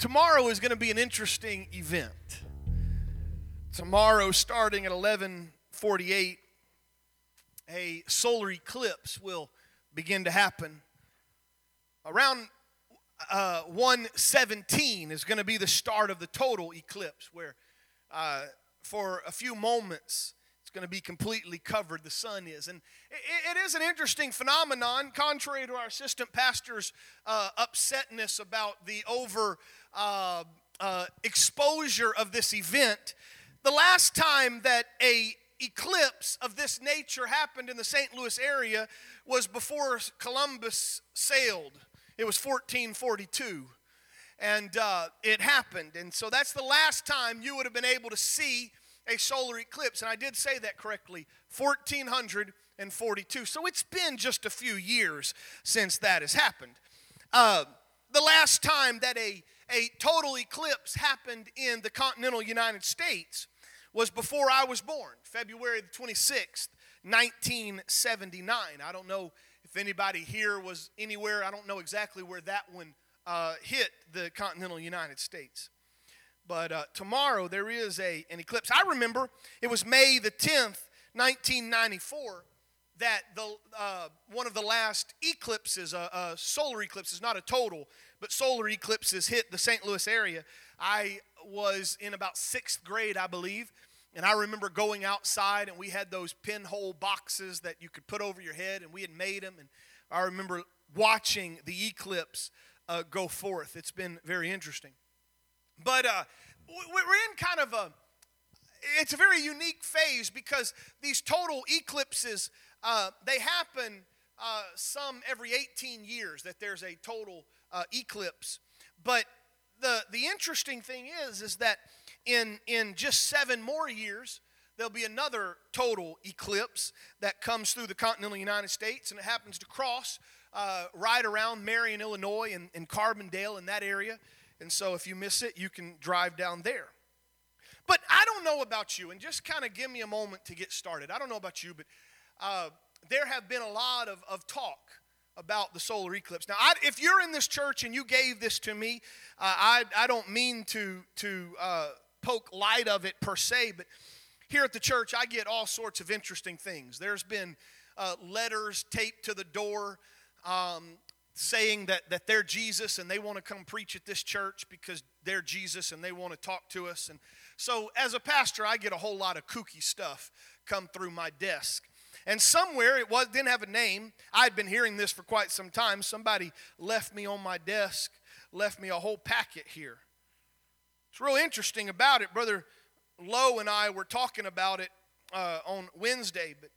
tomorrow is going to be an interesting event. Tomorrow, starting at 11:48, a solar eclipse will begin to happen. Around uh, 117 is going to be the start of the total eclipse, where uh, for a few moments it's going to be completely covered, the sun is. And it, it is an interesting phenomenon, contrary to our assistant pastor's uh, upsetness about the over uh, uh, exposure of this event. The last time that a eclipse of this nature happened in the St. Louis area was before Columbus sailed. It was 1442 and uh, it happened. And so that's the last time you would have been able to see a solar eclipse. And I did say that correctly 1442. So it's been just a few years since that has happened. Uh, the last time that a, a total eclipse happened in the continental United States was before I was born, February the 26th, 1979. I don't know if anybody here was anywhere, I don't know exactly where that one uh, hit the continental United States. But uh, tomorrow there is a, an eclipse. I remember it was May the 10th, 1994, that the, uh, one of the last eclipses, a, a solar eclipse, is not a total, but solar eclipses hit the St. Louis area. I was in about sixth grade, I believe, and I remember going outside and we had those pinhole boxes that you could put over your head, and we had made them. And I remember watching the eclipse uh, go forth. It's been very interesting. But uh, we're in kind of a, it's a very unique phase because these total eclipses, uh, they happen uh, some every 18 years that there's a total uh, eclipse. But the, the interesting thing is, is that in, in just seven more years, there'll be another total eclipse that comes through the continental United States, and it happens to cross uh, right around Marion, Illinois, and, and Carbondale in that area. And so if you miss it, you can drive down there. But I don't know about you, and just kind of give me a moment to get started. I don't know about you, but uh, there have been a lot of, of talk about the solar eclipse. Now, I, if you're in this church and you gave this to me, uh, I, I don't mean to, to uh, poke light of it per se, but here at the church, I get all sorts of interesting things. There's been uh, letters taped to the door um, saying that, that they're Jesus and they want to come preach at this church because they're Jesus and they want to talk to us. And so, as a pastor, I get a whole lot of kooky stuff come through my desk. And somewhere it was didn't have a name. I'd been hearing this for quite some time. Somebody left me on my desk, left me a whole packet here. It's real interesting about it. Brother Lowe and I were talking about it uh, on Wednesday, but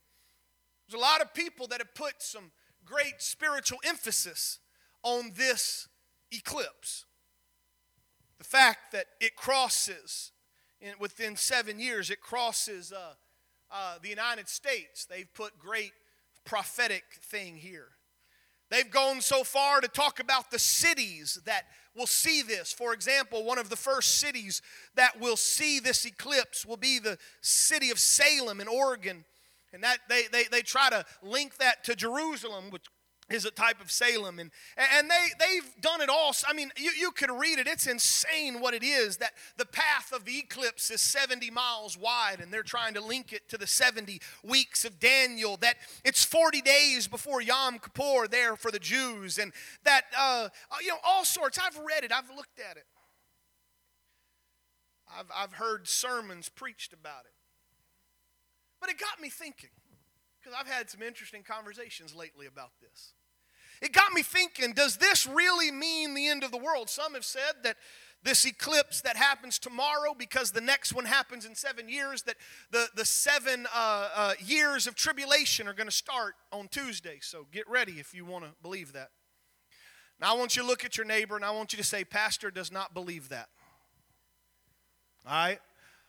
there's a lot of people that have put some great spiritual emphasis on this eclipse. The fact that it crosses, in, within seven years, it crosses uh, uh, the United States. They've put great prophetic thing here. They've gone so far to talk about the cities that will see this. For example, one of the first cities that will see this eclipse will be the city of Salem in Oregon. And that they, they, they try to link that to Jerusalem, which is a type of Salem. And, and they, they've done it all. I mean, you, you could read it. It's insane what it is that the path of the eclipse is 70 miles wide, and they're trying to link it to the 70 weeks of Daniel. That it's 40 days before Yom Kippur there for the Jews. And that, uh, you know, all sorts. I've read it, I've looked at it. I've, I've heard sermons preached about it. But it got me thinking, because I've had some interesting conversations lately about this. It got me thinking, does this really mean the end of the world? Some have said that this eclipse that happens tomorrow because the next one happens in seven years that the, the seven uh, uh, years of tribulation are going to start on tuesday so get ready if you want to believe that now i want you to look at your neighbor and i want you to say pastor does not believe that all right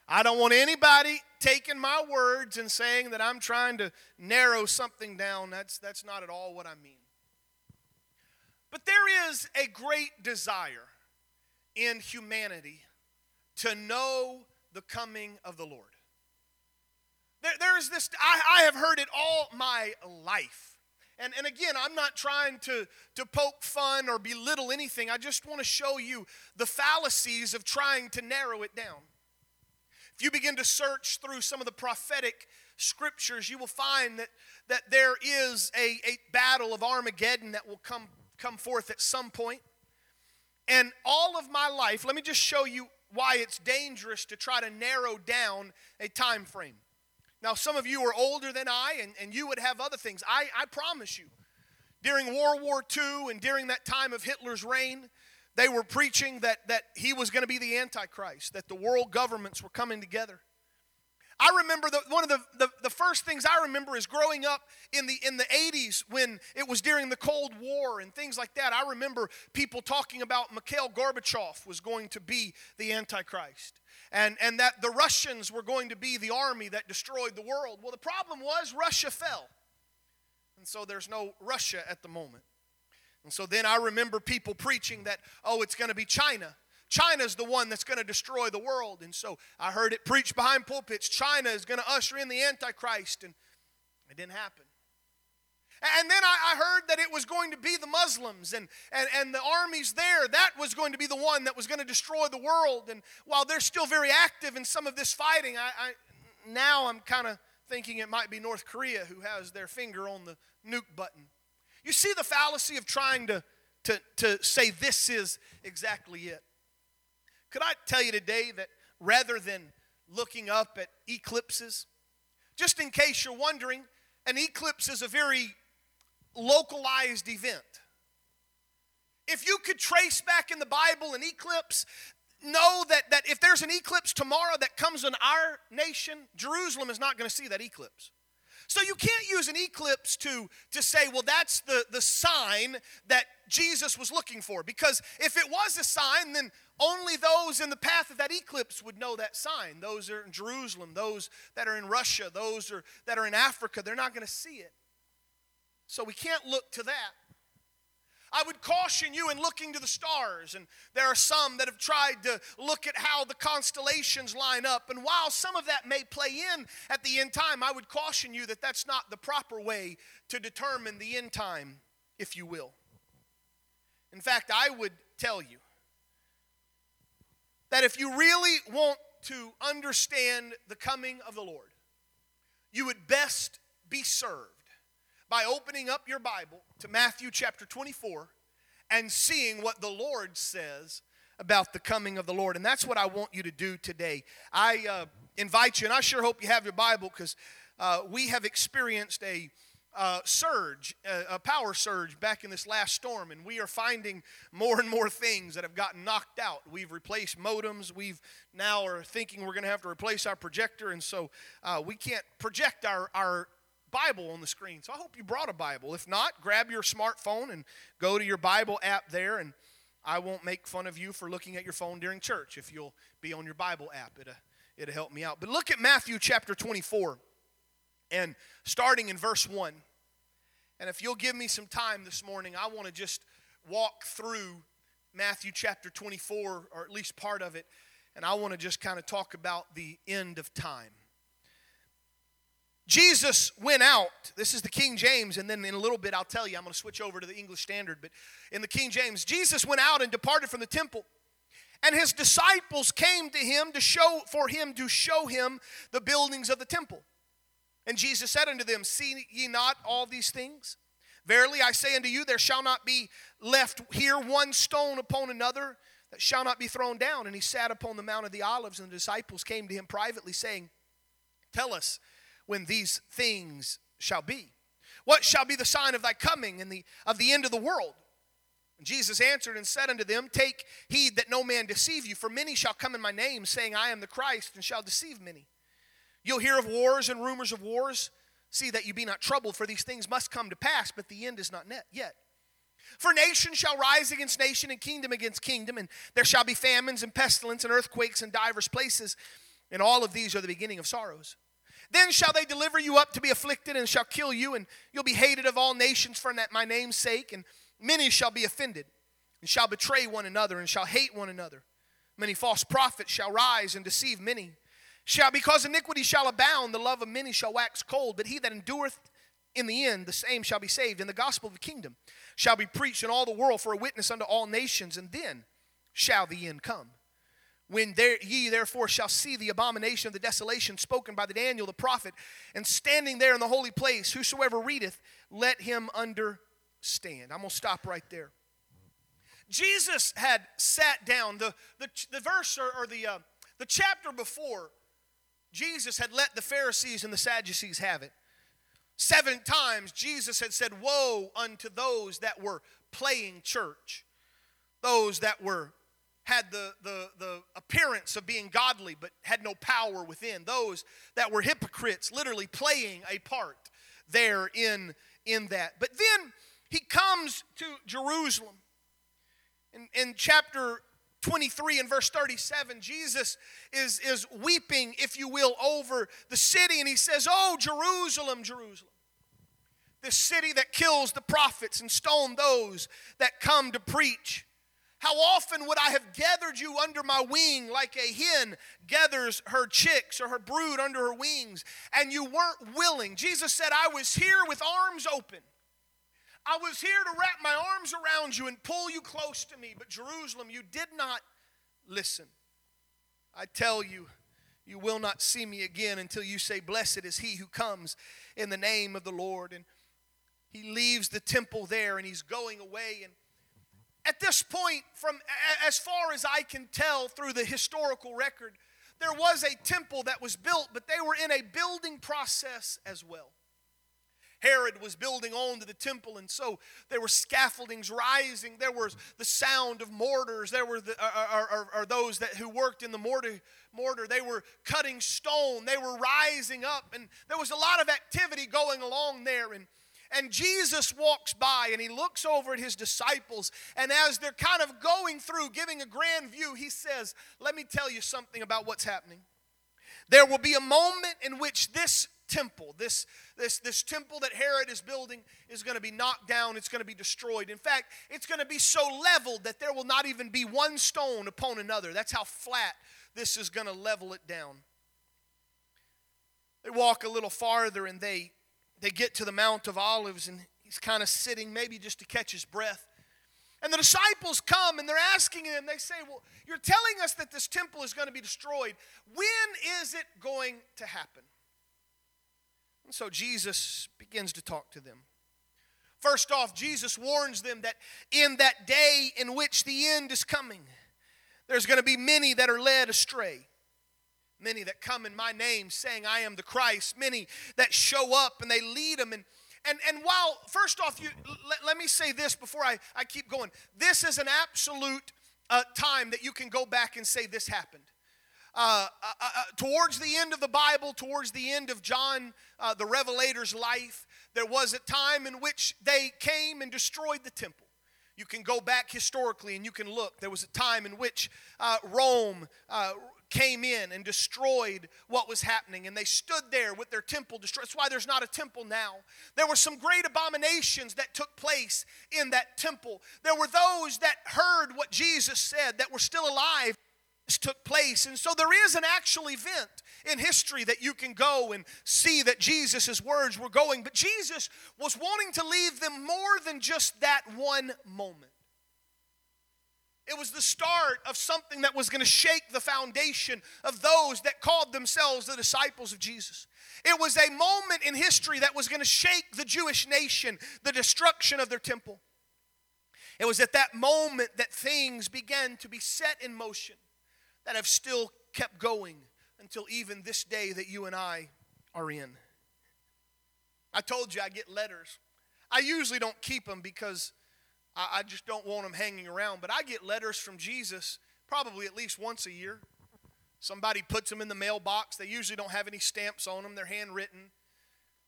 I don't want anybody taking my words and saying that I'm trying to narrow something down. That's, that's not at all what I mean. But there is a great desire in humanity to know the coming of the Lord. There, there's this, I, I have heard it all my life. And, and again, I'm not trying to, to poke fun or belittle anything. I just want to show you the fallacies of trying to narrow it down. If you begin to search through some of the prophetic scriptures, you will find that, that there is a, a battle of Armageddon that will come, come forth at some point. And all of my life, let me just show you why it's dangerous to try to narrow down a time frame. Now, some of you are older than I, and, and you would have other things. I, I promise you, during World War II and during that time of Hitler's reign, they were preaching that, that he was going to be the Antichrist, that the world governments were coming together. I remember the, one of the, the, the, first things I remember is growing up in the, in the 80s when it was during the Cold War and things like that. I remember people talking about Mikhail Gorbachev was going to be the Antichrist and, and that the Russians were going to be the army that destroyed the world. Well, the problem was Russia fell. And so there's no Russia at the moment. And so then I remember people preaching that, oh, it's going to be China. China's the one that's going to destroy the world. And so I heard it preached behind pulpits China is going to usher in the Antichrist. And it didn't happen. And then I, heard that it was going to be the Muslims and, and, and the armies there. That was going to be the one that was going to destroy the world. And while they're still very active in some of this fighting, I, I now I'm kind of thinking it might be North Korea who has their finger on the nuke button. You see the fallacy of trying to, to, to say this is exactly it. Could I tell you today that rather than looking up at eclipses, just in case you're wondering, an eclipse is a very localized event. If you could trace back in the Bible an eclipse, know that, that if there's an eclipse tomorrow that comes in our nation, Jerusalem is not going to see that eclipse. So you can't use an eclipse to, to say, well, that's the, the sign that Jesus was looking for. Because if it was a sign, then only those in the path of that eclipse would know that sign. Those are in Jerusalem, those that are in Russia, those are, that are in Africa, they're not going to see it. So we can't look to that. I would caution you in looking to the stars, and there are some that have tried to look at how the constellations line up. And while some of that may play in at the end time, I would caution you that that's not the proper way to determine the end time, if you will. In fact, I would tell you that if you really want to understand the coming of the Lord, you would best be served by opening up your Bible to Matthew chapter 24 and seeing what the Lord says about the coming of the Lord. And that's what I want you to do today. I uh, invite you, and I sure hope you have your Bible because uh, we have experienced a uh, surge, a, power surge back in this last storm, and we are finding more and more things that have gotten knocked out. We've replaced modems. We've now are thinking we're going to have to replace our projector, and so uh, we can't project our, our Bible on the screen. So I hope you brought a Bible. If not, grab your smartphone and go to your Bible app there, and I won't make fun of you for looking at your phone during church if you'll be on your Bible app. It'll, it'll help me out. But look at Matthew chapter 24 and starting in verse 1. And if you'll give me some time this morning, I want to just walk through Matthew chapter 24, or at least part of it, and I want to just kind of talk about the end of time. Jesus went out. This is the King James, and then in a little bit I'll tell you, I'm going to switch over to the English Standard. But in the King James, Jesus went out and departed from the temple. And his disciples came to him to show for him to show him the buildings of the temple. And Jesus said unto them, See ye not all these things? Verily I say unto you, there shall not be left here one stone upon another that shall not be thrown down. And he sat upon the Mount of the Olives, and the disciples came to him privately, saying, Tell us when these things shall be? What shall be the sign of thy coming and the, of the end of the world? And Jesus answered and said unto them, Take heed that no man deceive you, for many shall come in my name, saying, I am the Christ, and shall deceive many. You'll hear of wars and rumors of wars. See that you be not troubled, for these things must come to pass, but the end is not yet. For nation shall rise against nation, and kingdom against kingdom, and there shall be famines and pestilence and earthquakes in divers places, and all of these are the beginning of sorrows. Then shall they deliver you up to be afflicted and shall kill you, and you'll be hated of all nations for my name's sake, and many shall be offended, and shall betray one another, and shall hate one another. Many false prophets shall rise and deceive many. Shall because iniquity shall abound, the love of many shall wax cold, but he that endureth in the end, the same shall be saved, and the gospel of the kingdom shall be preached in all the world for a witness unto all nations, and then shall the end come. When there, ye therefore shall see the abomination of the desolation spoken by the Daniel the prophet, and standing there in the holy place, whosoever readeth, let him understand. I'm going to stop right there. Jesus had sat down. The, the, the verse or, or the, uh, the chapter before, Jesus had let the Pharisees and the Sadducees have it. Seven times Jesus had said, Woe unto those that were playing church, those that were had the, the, the appearance of being godly but had no power within, those that were hypocrites, literally playing a part there in, in that. But then he comes to Jerusalem. In, in chapter 23 and verse 37, Jesus is, is weeping, if you will, over the city, and he says, Oh, Jerusalem, Jerusalem, this city that kills the prophets and stone those that come to preach. How often would I have gathered you under my wing like a hen gathers her chicks or her brood under her wings, and you weren't willing? Jesus said, I was here with arms open. I was here to wrap my arms around you and pull you close to me, but Jerusalem, you did not listen. I tell you, you will not see me again until you say, Blessed is he who comes in the name of the Lord. And he leaves the temple there and he's going away. And at this point, from as far as I can tell through the historical record, there was a temple that was built, but they were in a building process as well. Herod was building on to the temple, and so there were scaffoldings rising. There was the sound of mortars. There were the, or, or, or those that who worked in the mortar, mortar. They were cutting stone. They were rising up, and there was a lot of activity going along there. And and Jesus walks by and he looks over at his disciples. And as they're kind of going through, giving a grand view, he says, Let me tell you something about what's happening. There will be a moment in which this temple, this, this, this temple that Herod is building, is going to be knocked down. It's going to be destroyed. In fact, it's going to be so leveled that there will not even be one stone upon another. That's how flat this is going to level it down. They walk a little farther and they, they get to the Mount of Olives, and he's kind of sitting, maybe just to catch his breath. And the disciples come and they're asking him, they say, Well, you're telling us that this temple is going to be destroyed. When is it going to happen? And so Jesus begins to talk to them. First off, Jesus warns them that in that day in which the end is coming, there's going to be many that are led astray. Many that come in my name saying, I am the Christ. Many that show up and they lead them. And, and, and while, first off, you, let, let me say this before I, I keep going. This is an absolute uh, time that you can go back and say this happened. Uh, uh, uh, uh, towards the end of the Bible, towards the end of John uh, the Revelator's life, there was a time in which they came and destroyed the temple. You can go back historically and you can look. There was a time in which uh, Rome came in and destroyed what was happening, and they stood there with their temple destroyed. That's why there's not a temple now. There were some great abominations that took place in that temple. There were those that heard what Jesus said that were still alive took place. And so there is an actual event in history that you can go and see that Jesus' words were going. But Jesus was wanting to leave them more than just that one moment. It was the start of something that was going to shake the foundation of those that called themselves the disciples of Jesus. It was a moment in history that was going to shake the Jewish nation, the destruction of their temple. It was at that moment that things began to be set in motion that have still kept going until even this day that you and I are in. I told you I get letters. I usually don't keep them because I, I just don't want them hanging around, but I get letters from Jesus probably at least once a year. Somebody puts them in the mailbox. They usually don't have any stamps on them, they're handwritten.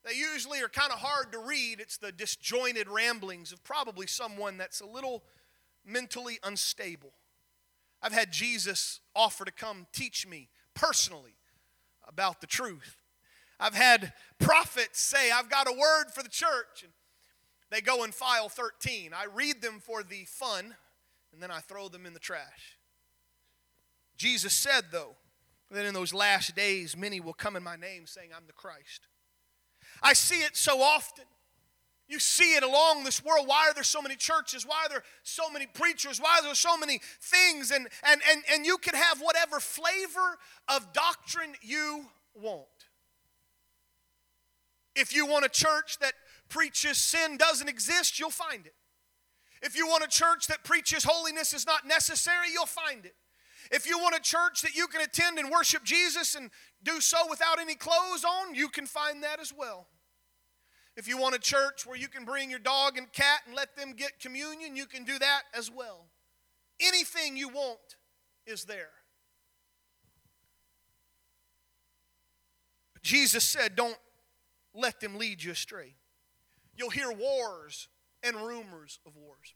They usually are kind of hard to read. It's the disjointed ramblings of probably someone that's a little mentally unstable. I've had Jesus offer to come teach me personally about the truth. I've had prophets say, I've got a word for the church. And they go in file 13. I read them for the fun, and then I throw them in the trash. Jesus said, though, that in those last days many will come in my name saying, I'm the Christ. I see it so often You see it along this world. Why are there so many churches? Why are there so many preachers? Why are there so many things? And, and, and, and you can have whatever flavor of doctrine you want. If you want a church that preaches sin doesn't exist, you'll find it. If you want a church that preaches holiness is not necessary, you'll find it. If you want a church that you can attend and worship Jesus and do so without any clothes on, you can find that as well. If you want a church where you can bring your dog and cat and let them get communion, you can do that as well. Anything you want is there. But Jesus said, Don't let them lead you astray. You'll hear wars and rumors of wars.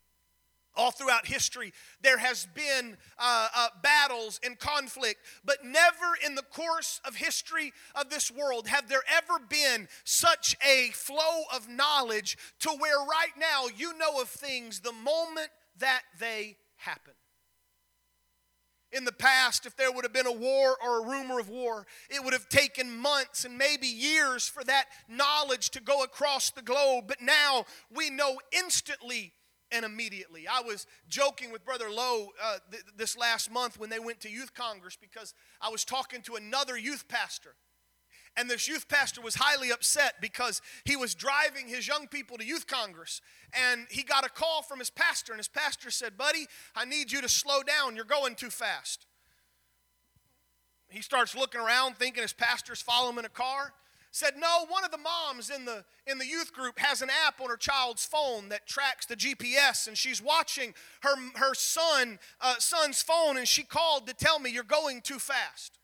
All throughout history, there has been uh, uh, battles and conflict, but never in the course of history of this world have there ever been such a flow of knowledge to where right now you know of things the moment that they happen. In the past, if there would have been a war or a rumor of war, it would have taken months and maybe years for that knowledge to go across the globe. But now we know instantly and immediately. I was joking with Brother Lowe uh, th- this last month when they went to Youth Congress because I was talking to another youth pastor. And this youth pastor was highly upset because he was driving his young people to youth congress. And he got a call from his pastor, and his pastor said, Buddy, I need you to slow down. You're going too fast. He starts looking around, thinking his pastor's following him in a car. Said, No, one of the moms in the, in the youth group has an app on her child's phone that tracks the GPS, and she's watching her, her son, uh, son's phone, and she called to tell me, You're going too fast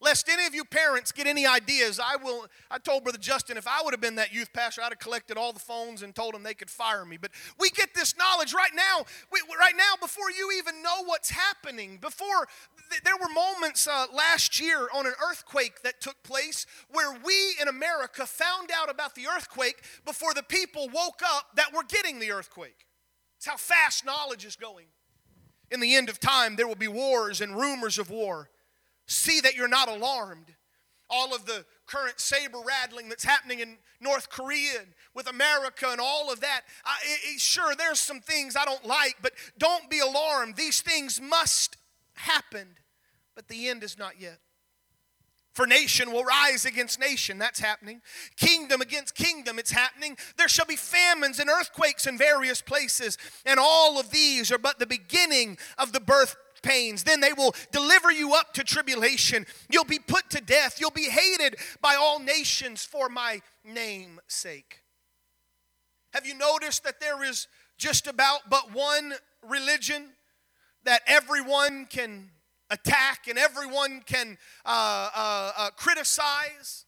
lest any of you parents get any ideas i will i told brother justin if i would have been that youth pastor i'd have collected all the phones and told them they could fire me. But we get this knowledge right now we, right now before you even know what's happening before th- there were moments uh, last year on an earthquake that took place where we in america found out about the earthquake before the people woke up that were getting the earthquake. It's how fast knowledge is going. In the end of time there will be wars and rumors of war See that you're not alarmed. All of the current saber rattling that's happening in North Korea and with America and all of that. I, it, sure, there's some things I don't like, but don't be alarmed. These things must happen, but the end is not yet. For nation will rise against nation, that's happening. Kingdom against kingdom, it's happening. There shall be famines and earthquakes in various places, and all of these are but the beginning of the birth pains. Then they will deliver you up to tribulation. You'll be put to death. You'll be hated by all nations for my name's sake. Have you noticed that there is just about but one religion that everyone can attack and everyone can uh, uh, uh, criticize?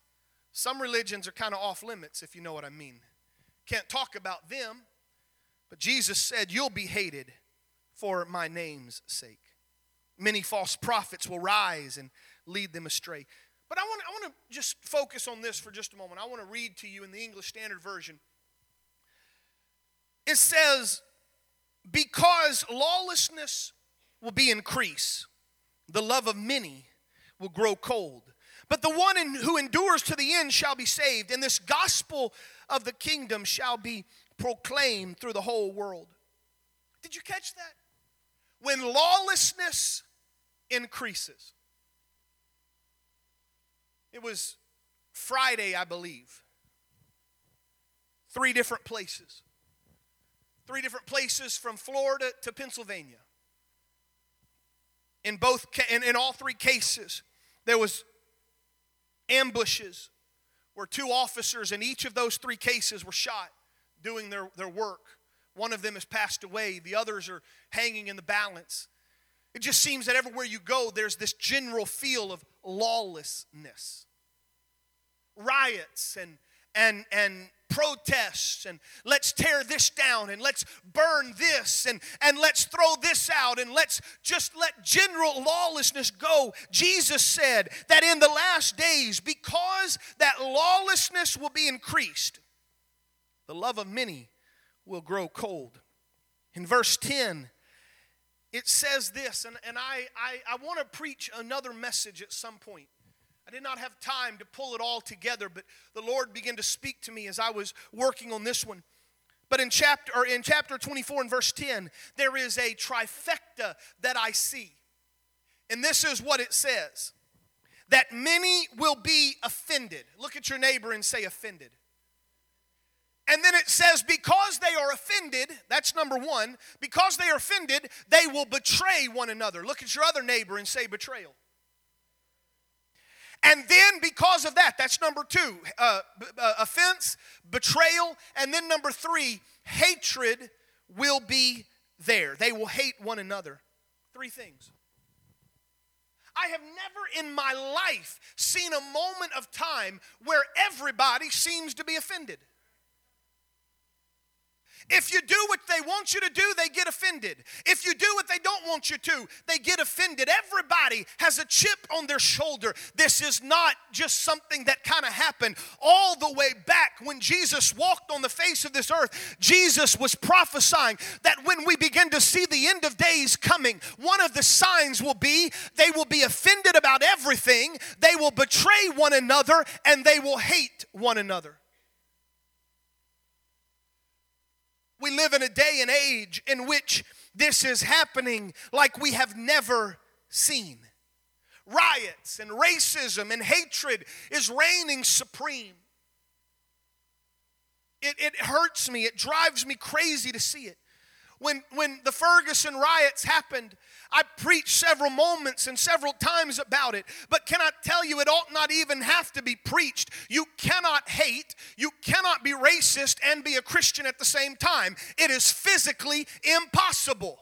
Some religions are kind of off limits, if you know what I mean. Can't talk about them. But Jesus said, You'll be hated for my name's sake. Many false prophets will rise and lead them astray. But I want, I want to just focus on this for just a moment. I want to read to you in the English Standard Version. It says, Because lawlessness will be increased, the love of many will grow cold. But the one in, who endures to the end shall be saved, and this gospel of the kingdom shall be proclaimed through the whole world. Did you catch that? When lawlessness increases. It was Friday, I believe. Three different places. Three different places from Florida to Pennsylvania. In both in, in all three cases, there was ambushes where two officers in each of those three cases were shot doing their, their work. One of them has passed away, the others are hanging in the balance. It just seems that everywhere you go, there's this general feel of lawlessness. Riots and, and, and protests and let's tear this down and let's burn this and, and let's throw this out and let's just let general lawlessness go. Jesus said that in the last days, because that lawlessness will be increased, the love of many will grow cold. In verse 10, it says this, and, and I, I, I want to preach another message at some point. I did not have time to pull it all together, but the Lord began to speak to me as I was working on this one. But in chapter or in chapter 24 and verse 10, there is a trifecta that I see. And this is what it says. That many will be offended. Look at your neighbor and say offended. And then it says, because they are offended, that's number one, because they are offended, they will betray one another. Look at your other neighbor and say betrayal. And then, because of that, that's number two uh, uh, offense, betrayal. And then, number three, hatred will be there. They will hate one another. Three things. I have never in my life seen a moment of time where everybody seems to be offended. If you do what they want you to do, they get offended. If you do what they don't want you to, they get offended. Everybody has a chip on their shoulder. This is not just something that kind of happened all the way back when Jesus walked on the face of this earth. Jesus was prophesying that when we begin to see the end of days coming, one of the signs will be they will be offended about everything, they will betray one another, and they will hate one another. We live in a day and age in which this is happening like we have never seen. Riots and racism and hatred is reigning supreme. It, it hurts me, it drives me crazy to see it. When, when the Ferguson riots happened, I preached several moments and several times about it, but can I tell you, it ought not even have to be preached. You cannot hate, you cannot be racist and be a Christian at the same time. It is physically impossible.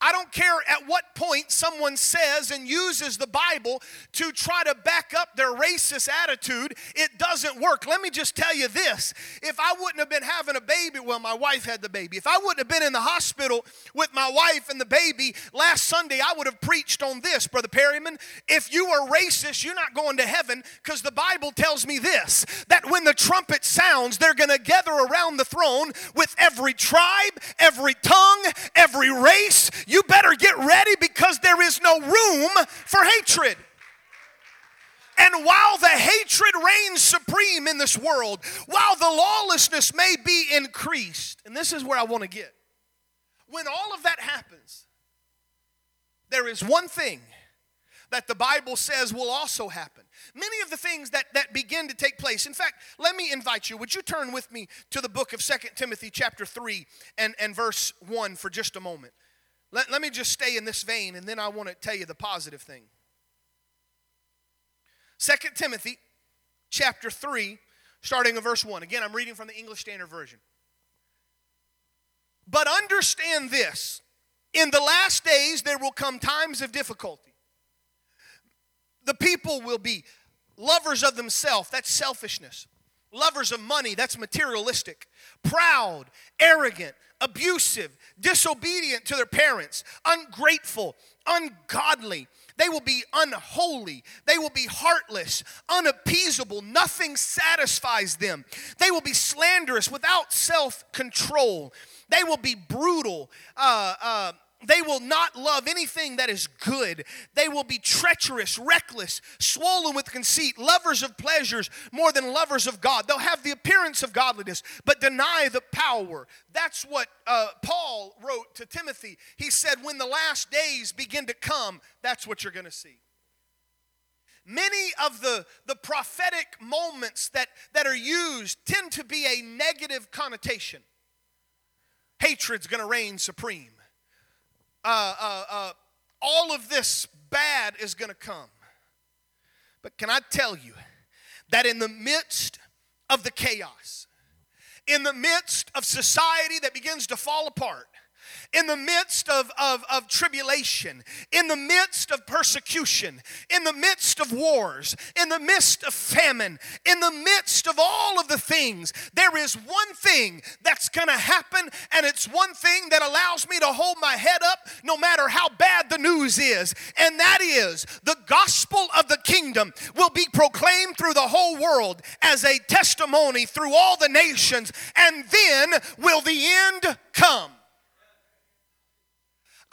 I don't care at what point someone says and uses the Bible to try to back up their racist attitude, it doesn't work. Let me just tell you this if I wouldn't have been having a baby, well, my wife had the baby. If I wouldn't have been in the hospital with my wife and the baby last Sunday, I would have preached on this, Brother Perryman. If you are racist, you're not going to heaven because the Bible tells me this that when the trumpet sounds, they're going to gather around the throne with every tribe, every tongue, every race you better get ready because there is no room for hatred. And while the hatred reigns supreme in this world, while the lawlessness may be increased, and this is where I want to get, when all of that happens, there is one thing that the Bible says will also happen. Many of the things that, that begin to take place. In fact, let me invite you. Would you turn with me to the book of Second Timothy, chapter 3, and, and verse 1 for just a moment? Let, let me just stay in this vein and then I want to tell you the positive thing. Second Timothy chapter 3, starting in verse 1. Again, I'm reading from the English Standard Version. But understand this in the last days there will come times of difficulty. The people will be lovers of themselves, that's selfishness. Lovers of money, that's materialistic. Proud, arrogant, abusive, disobedient to their parents, ungrateful, ungodly. They will be unholy. They will be heartless, unappeasable. Nothing satisfies them. They will be slanderous, without self control. They will be brutal, uh, uh, they will not love anything that is good. They will be treacherous, reckless, swollen with conceit, lovers of pleasures more than lovers of God. They'll have the appearance of godliness, but deny the power. That's what uh, Paul wrote to Timothy. He said, When the last days begin to come, that's what you're going to see. Many of the, the prophetic moments that, that are used tend to be a negative connotation. Hatred's going to reign supreme uh, uh, uh, all of this bad is going to come. But can I tell you that in the midst of the chaos, in the midst of society that begins to fall apart, in the midst of, of, of tribulation, in the midst of persecution, in the midst of wars, in the midst of famine, in the midst of all of the things, there is one thing that's going to happen, and it's one thing that allows me to hold my head up no matter how bad the news is, and that is the gospel of the kingdom will be proclaimed through the whole world as a testimony through all the nations, and then will the end come.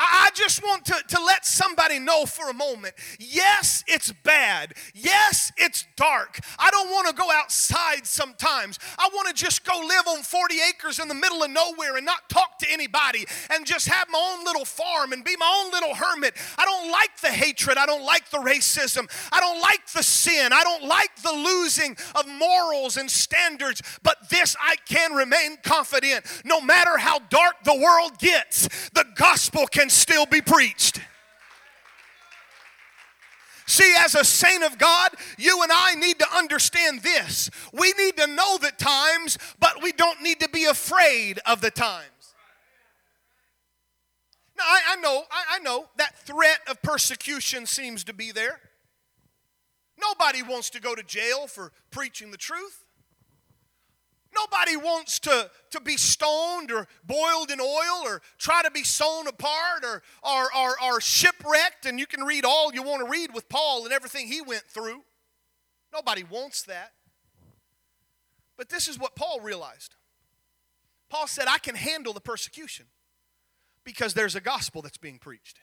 I just want to, to let somebody know for a moment yes, it's bad. Yes, it's dark. I don't want to go outside sometimes. I want to just go live on 40 acres in the middle of nowhere and not talk to anybody and just have my own little farm and be my own little hermit. I don't like the hatred. I don't like the racism. I don't like the sin. I don't like the losing of morals and standards. But this I can remain confident. No matter how dark the world gets, the gospel can still be preached. See, as a saint of God, you and I need to understand this. We need to know the times, but we don't need to be afraid of the times. Now, I, I know, I, I know that threat of persecution seems to be there. Nobody wants to go to jail for preaching the truth. Nobody wants to, to be stoned or boiled in oil or try to be sewn apart or, or, or, or shipwrecked. And you can read all you want to read with Paul and everything he went through. Nobody wants that. But this is what Paul realized. Paul said, I can handle the persecution because there's a gospel that's being preached.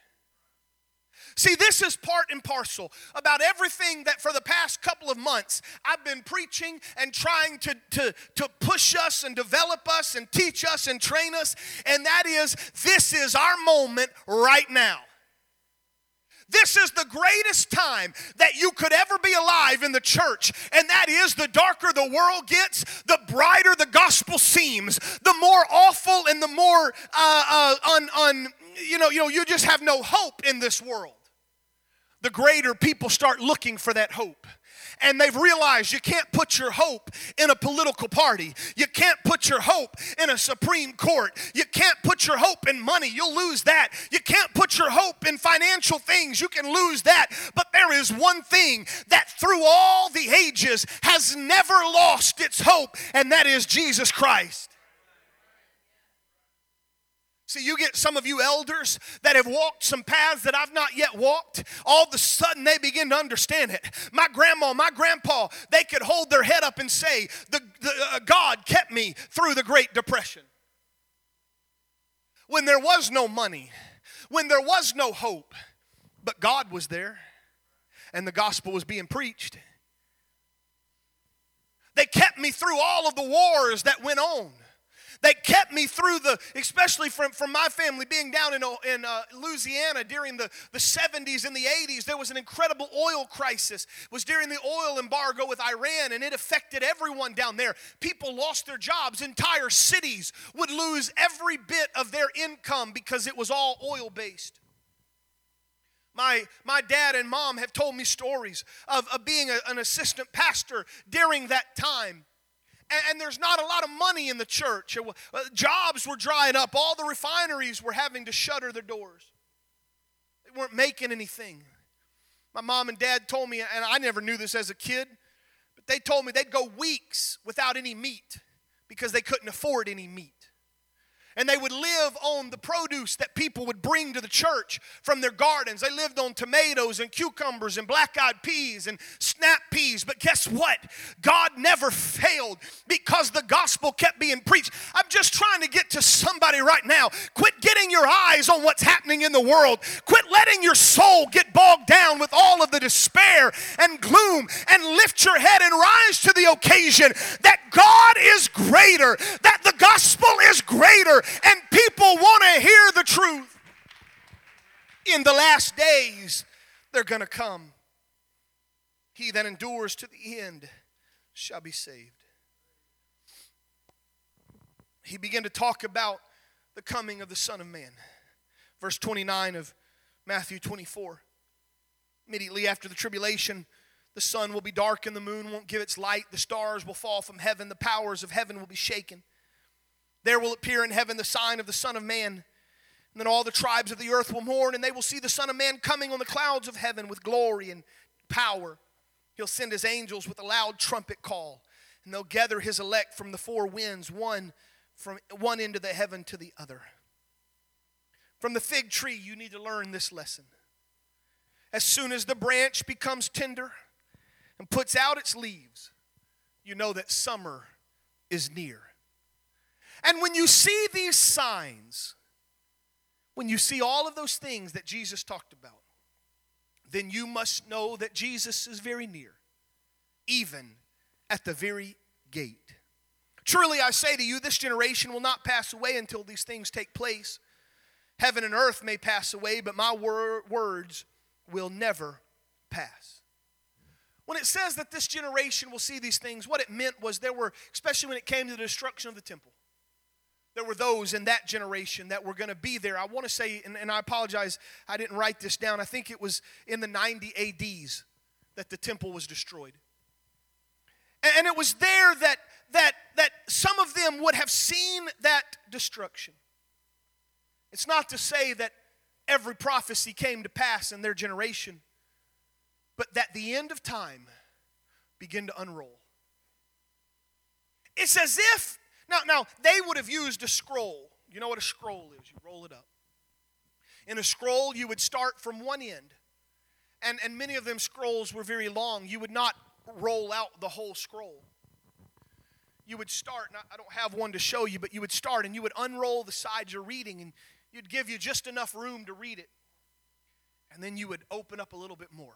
See, this is part and parcel about everything that for the past couple of months I've been preaching and trying to, to, to push us and develop us and teach us and train us. And that is, this is our moment right now. This is the greatest time that you could ever be alive in the church. And that is the darker the world gets, the brighter the gospel seems, the more awful and the more uh, uh, un, un, you know, you know, you just have no hope in this world. The greater people start looking for that hope and they've realized you can't put your hope in a political party. You can't put your hope in a Supreme Court. You can't put your hope in money. You'll lose that. You can't put your hope in financial things. You can lose that. But there is one thing that through all the ages has never lost its hope, and that is Jesus Christ. See, you get some of you elders that have walked some paths that I've not yet walked. All of a sudden, they begin to understand it. My grandma, my grandpa, they could hold their head up and say, the, the uh, God kept me through the Great Depression. When there was no money, when there was no hope, but God was there and the gospel was being preached. They kept me through all of the wars that went on. They kept me through the, especially from, from my family being down in, in uh, Louisiana during the, the 70s and the 80s. There was an incredible oil crisis. It was during the oil embargo with Iran, and it affected everyone down there. People lost their jobs. Entire cities would lose every bit of their income because it was all oil based. My, my dad and mom have told me stories of, of being a, an assistant pastor during that time and, and there's not a lot of money in the church. Uh, jobs were drying up, all the refineries were having to shutter their doors. They weren't making anything. My mom and dad told me, and I never knew this as a kid, but they told me they'd go weeks without any meat because they couldn't afford any meat and they would live on the produce that people would bring to the church from their gardens. They lived on tomatoes and cucumbers and black eyed peas and snap peas. But guess what? God never failed because the gospel kept being preached. I'm just trying to get to somebody right now. Quit getting your eyes on what's happening in the world. Quit letting your soul get bogged down with all of the despair and gloom and lift your head and rise to the occasion that God is greater, that the gospel is greater, and people want to hear the truth. In the last days, they're going to come. He that endures to the end shall be saved. He began to talk about the coming of the Son of Man. Verse 29 of Matthew 24. Immediately after the tribulation, the sun will be dark and the moon won't give its light. The stars will fall from heaven. The powers of heaven will be shaken. There will appear in heaven the sign of the Son of Man. And then all the tribes of the earth will mourn, and they will see the Son of Man coming on the clouds of heaven with glory and power. He'll send his angels with a loud trumpet call, and they'll gather his elect from the four winds, one from one end of the heaven to the other. From the fig tree, you need to learn this lesson. As soon as the branch becomes tender and puts out its leaves, you know that summer is near. And when you see these signs, when you see all of those things that Jesus talked about, then you must know that Jesus is very near, even at the very gate. Truly, I say to you, this generation will not pass away until these things take place. Heaven and earth may pass away, but my wor- words will never pass. When it says that this generation will see these things, what it meant was there were, especially when it came to the destruction of the temple, there were those in that generation that were going to be there. I want to say, and, and, I apologize, I didn't write this down. I think it was in the 90 ADs that the temple was destroyed. And, and it was there that, that, that some of them would have seen that destruction. It's not to say that every prophecy came to pass in their generation, but that the end of time began to unroll. It's as if, now, now they would have used a scroll. You know what a scroll is? You roll it up. In a scroll, you would start from one end. And, and many of them scrolls were very long. You would not roll out the whole scroll. You would start, and I don't have one to show you, but you would start and you would unroll the sides you're reading, and you'd give you just enough room to read it. And then you would open up a little bit more.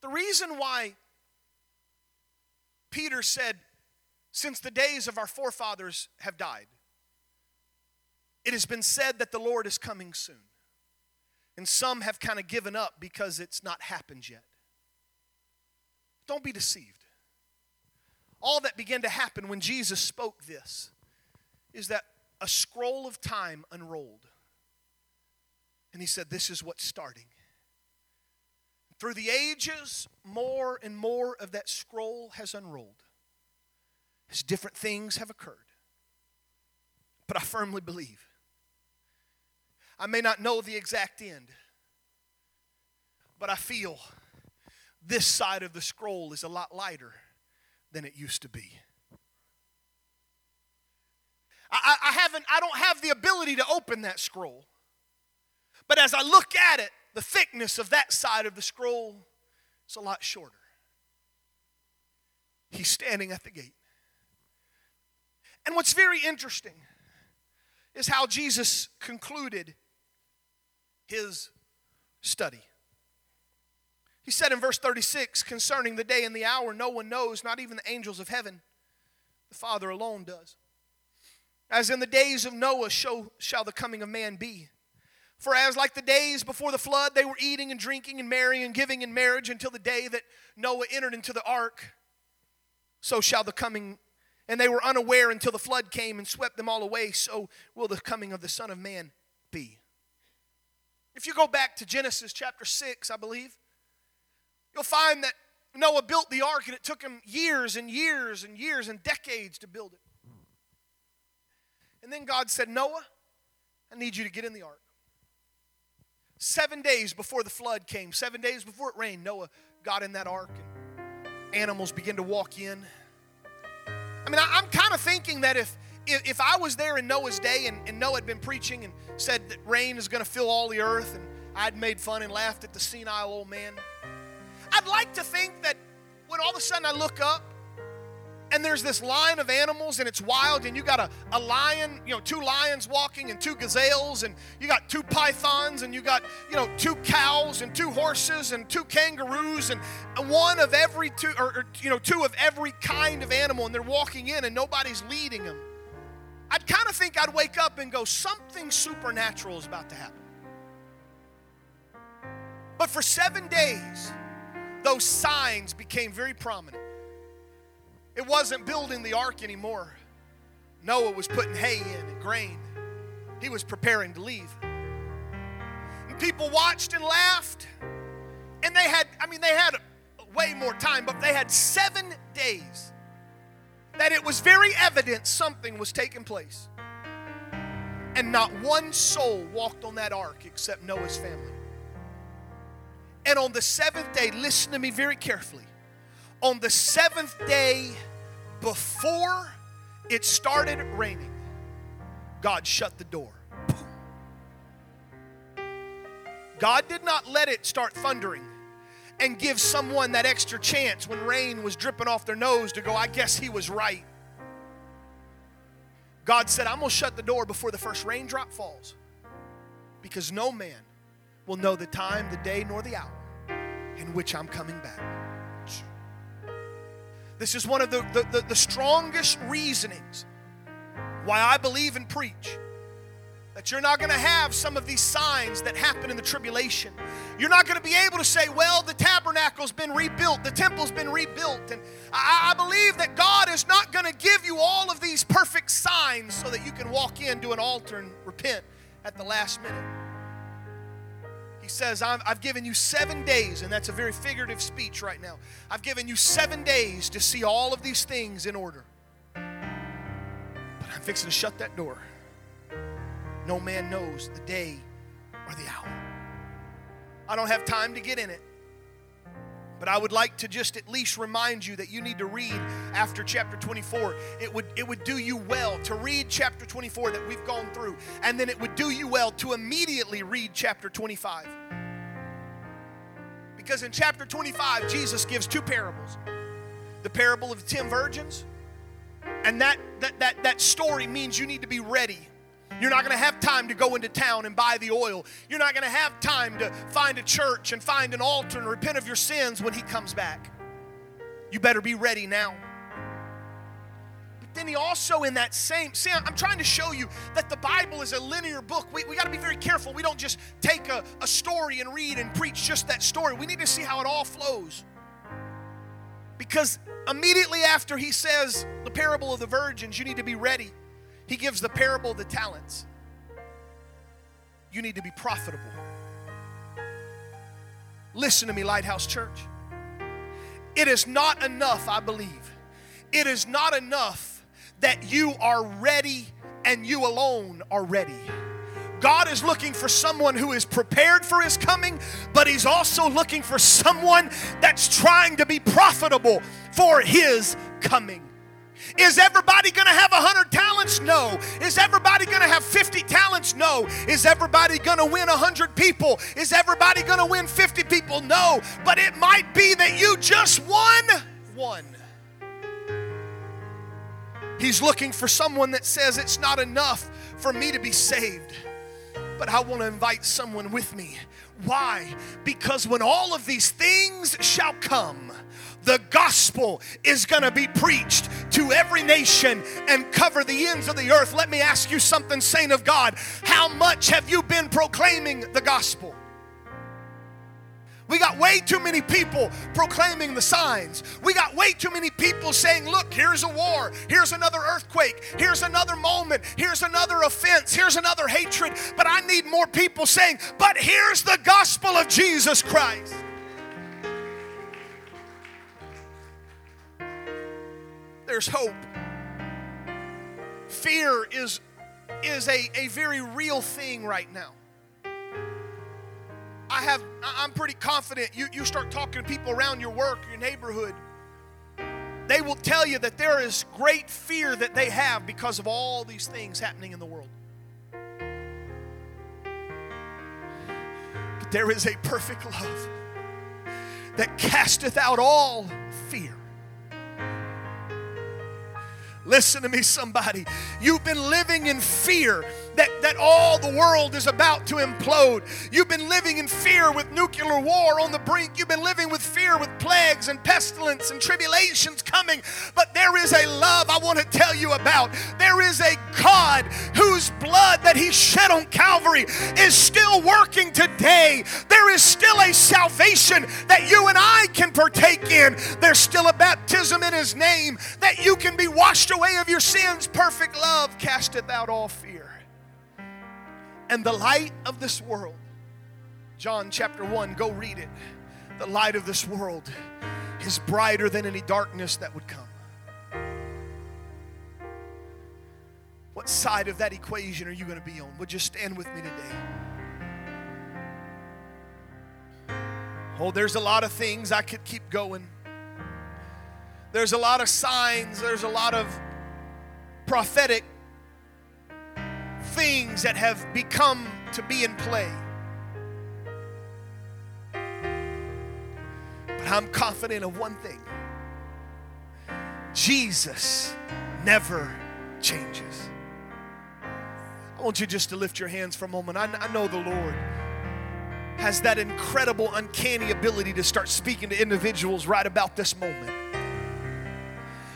The reason why Peter said, since the days of our forefathers have died, it has been said that the Lord is coming soon. And some have kind of given up because it's not happened yet. Don't be deceived. All that began to happen when Jesus spoke this is that a scroll of time unrolled. And he said, This is what's starting. Through the ages, more and more of that scroll has unrolled as different things have occurred. But I firmly believe. I may not know the exact end, but I feel this side of the scroll is a lot lighter than it used to be. I, I, haven't, I don't have the ability to open that scroll. But as I look at it, the thickness of that side of the scroll is a lot shorter. He's standing at the gate. And what's very interesting is how Jesus concluded his study. He said in verse 36 concerning the day and the hour, no one knows, not even the angels of heaven. The Father alone does. As in the days of Noah, so shall the coming of man be. For as like the days before the flood, they were eating and drinking and marrying and giving in marriage until the day that Noah entered into the ark, so shall the coming, and they were unaware until the flood came and swept them all away, so will the coming of the Son of Man be. If you go back to Genesis chapter 6, I believe, you'll find that Noah built the ark and it took him years and years and years and decades to build it. And then God said, Noah, I need you to get in the ark. Seven days before the flood came, seven days before it rained, Noah got in that ark and animals began to walk in. I mean, I, am kind of thinking that if, if, if I was there in Noah's day and, and Noah had been preaching and said that rain is going to fill all the earth and I'd made fun and laughed at the senile old man, I'd like to think that when all of a sudden I look up and there's this line of animals and it's wild and you got a, a lion you know two lions walking and two gazelles and you got two pythons and you got you know two cows and two horses and two kangaroos and one of every two or, or you know two of every kind of animal and they're walking in and nobody's leading them i'd kind of think i'd wake up and go something supernatural is about to happen. But for seven days those signs became very prominent it wasn't building the ark anymore. Noah was putting hay in and grain. He was preparing to leave. And people watched and laughed. And they had, I mean, they had way more time, but they had seven days that it was very evident something was taking place. And not one soul walked on that ark except Noah's family. And on the seventh day, listen to me very carefully. On the seventh day, before it started raining, God shut the door. God did not let it start thundering and give someone that extra chance when rain was dripping off their nose to go, I guess he was right. God said, I'm going to shut the door before the first raindrop falls because no man will know the time, the day, nor the hour in which I'm coming back. This is one of the, the, the, the strongest reasonings why I believe and preach that you're not going to have some of these signs that happen in the tribulation. You're not going to be able to say, well, the tabernacle's been rebuilt, the temple's been rebuilt. And I, I believe that God is not going to give you all of these perfect signs so that you can walk into an altar and repent at the last minute. He says, I've given you seven days, and that's a very figurative speech right now. I've given you seven days to see all of these things in order. But I'm fixing to shut that door. No man knows the day or the hour. I don't have time to get in it. But I would like to just at least remind you that you need to read after chapter 24. It would, it would do you well to read chapter 24 that we've gone through, and then it would do you well to immediately read chapter 25. Because in chapter 25, Jesus gives two parables the parable of the 10 virgins, and that, that, that, that story means you need to be ready you're not going to have time to go into town and buy the oil. You're not going to have time to find a church and find an altar and repent of your sins when He comes back. You better be ready now. Then He also, in that same, see, I'm trying to show you that the Bible is a linear book. We, we got to be very careful. We don't just take a, a story and read and preach just that story. We need to see how it all flows. Because immediately after He says the parable of the virgins, you need to be ready. He gives the parable of the talents. You need to be profitable. Listen to me, Lighthouse Church. It is not enough, I believe. It is not enough that you are ready and you alone are ready. God is looking for someone who is prepared for his coming, but he's also looking for someone that's trying to be profitable for his coming. Is everybody going to have 100 talents? No. Is everybody going to have 50 talents? No. Is everybody going to win 100 people? Is everybody going to win 50 people? No. But it might be that you just won one. He's looking for someone that says it's not enough for me to be saved, but I want to invite someone with me. Why? Because when all of these things shall come, the gospel is going to be preached to every nation and cover the ends of the earth. Let me ask you something, saint of God. How much have you been proclaiming the gospel? We got way too many people proclaiming the signs. We got way too many people saying, Look, here's a war. Here's another earthquake. Here's another moment. Here's another offense. Here's another hatred. But I need more people saying, But here's the gospel of Jesus Christ. there's hope. Fear is, is a, a very real thing right now. I have, I'm pretty confident you, you start talking to people around your work, your neighborhood, they will tell you that there is great fear that they have because of all these things happening in the world. But there is a perfect love that casteth out all fear. Listen to me, somebody. You've been living in fear that, that all the world is about to implode. You've been living in fear with nuclear war on the brink. You've been living with fear with plagues and pestilence and tribulations coming. But there is a love I want to tell you about. There is a God whose blood that He shed on Calvary is still working today. There is still a salvation that you and I can partake in. There's still a baptism in His name that you can be washed away of your sins. Perfect love casteth out all fear and the light of this world. John chapter 1, go read it. The light of this world is brighter than any darkness that would come. What side of that equation are you going to be on? Would you stand with me today? Oh, there's a lot of things I could keep going. There's a lot of signs, there's a lot of prophetic things that have become to be in play. But I'm confident of one thing Jesus never changes. I want you just to lift your hands for a moment. I, I know the Lord has that incredible, uncanny ability to start speaking to individuals right about this moment.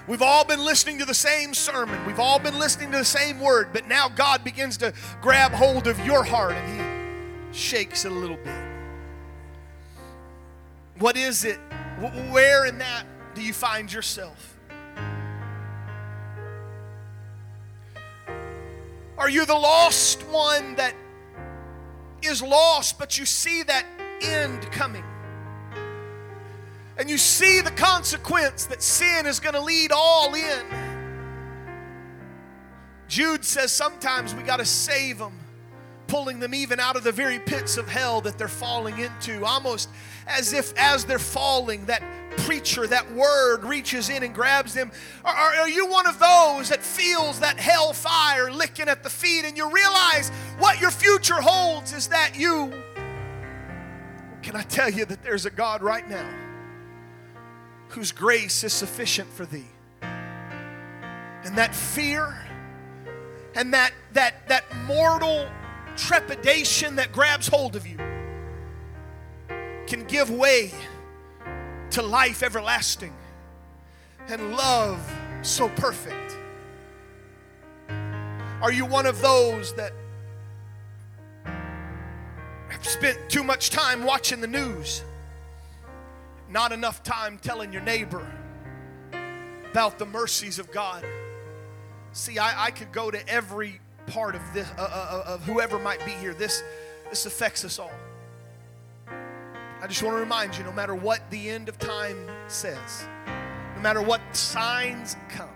We've all been listening to the same sermon. We've all been listening to the same word, but now God begins to grab hold of your heart and He shakes it a little bit. What is it? Where in that do you find yourself? Are you the lost one that is lost, but you see that end coming? And you see the consequence that sin is going to lead all in. Jude says sometimes we got to save them, pulling them even out of the very pits of hell that they're falling into, almost as if as they're falling, that preacher, that word reaches in and grabs them. Are, are, you one of those that feels that hell fire licking at the feet and you realize what your future holds is that you? Can I tell you that there's a God right now? Whose grace is sufficient for thee. And that fear and that, that, that mortal trepidation that grabs hold of you can give way to life everlasting and love so perfect. Are you one of those that have spent too much time watching the news? Not enough time telling your neighbor about the mercies of God. See, I, I could go to every part of this, uh, uh, uh, of whoever might be here. This, this affects us all. I just want to remind you no matter what the end of time says, no matter what signs come,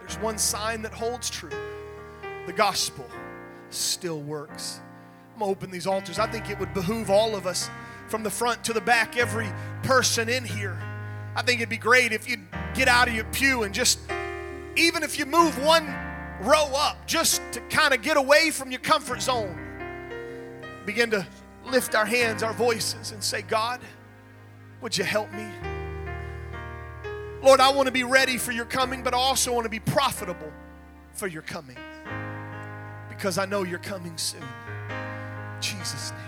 there's one sign that holds true the gospel still works. I'm going to open these altars. I think it would behoove all of us from the front to the back, every person in here. I think it'd be great if you'd get out of your pew and just, even if you move one row up, just to kind of get away from your comfort zone, begin to lift our hands, our voices, and say, God, would you help me? Lord, I want to be ready for your coming, but I also want to be profitable for your coming because I know you're coming soon. In Jesus' name.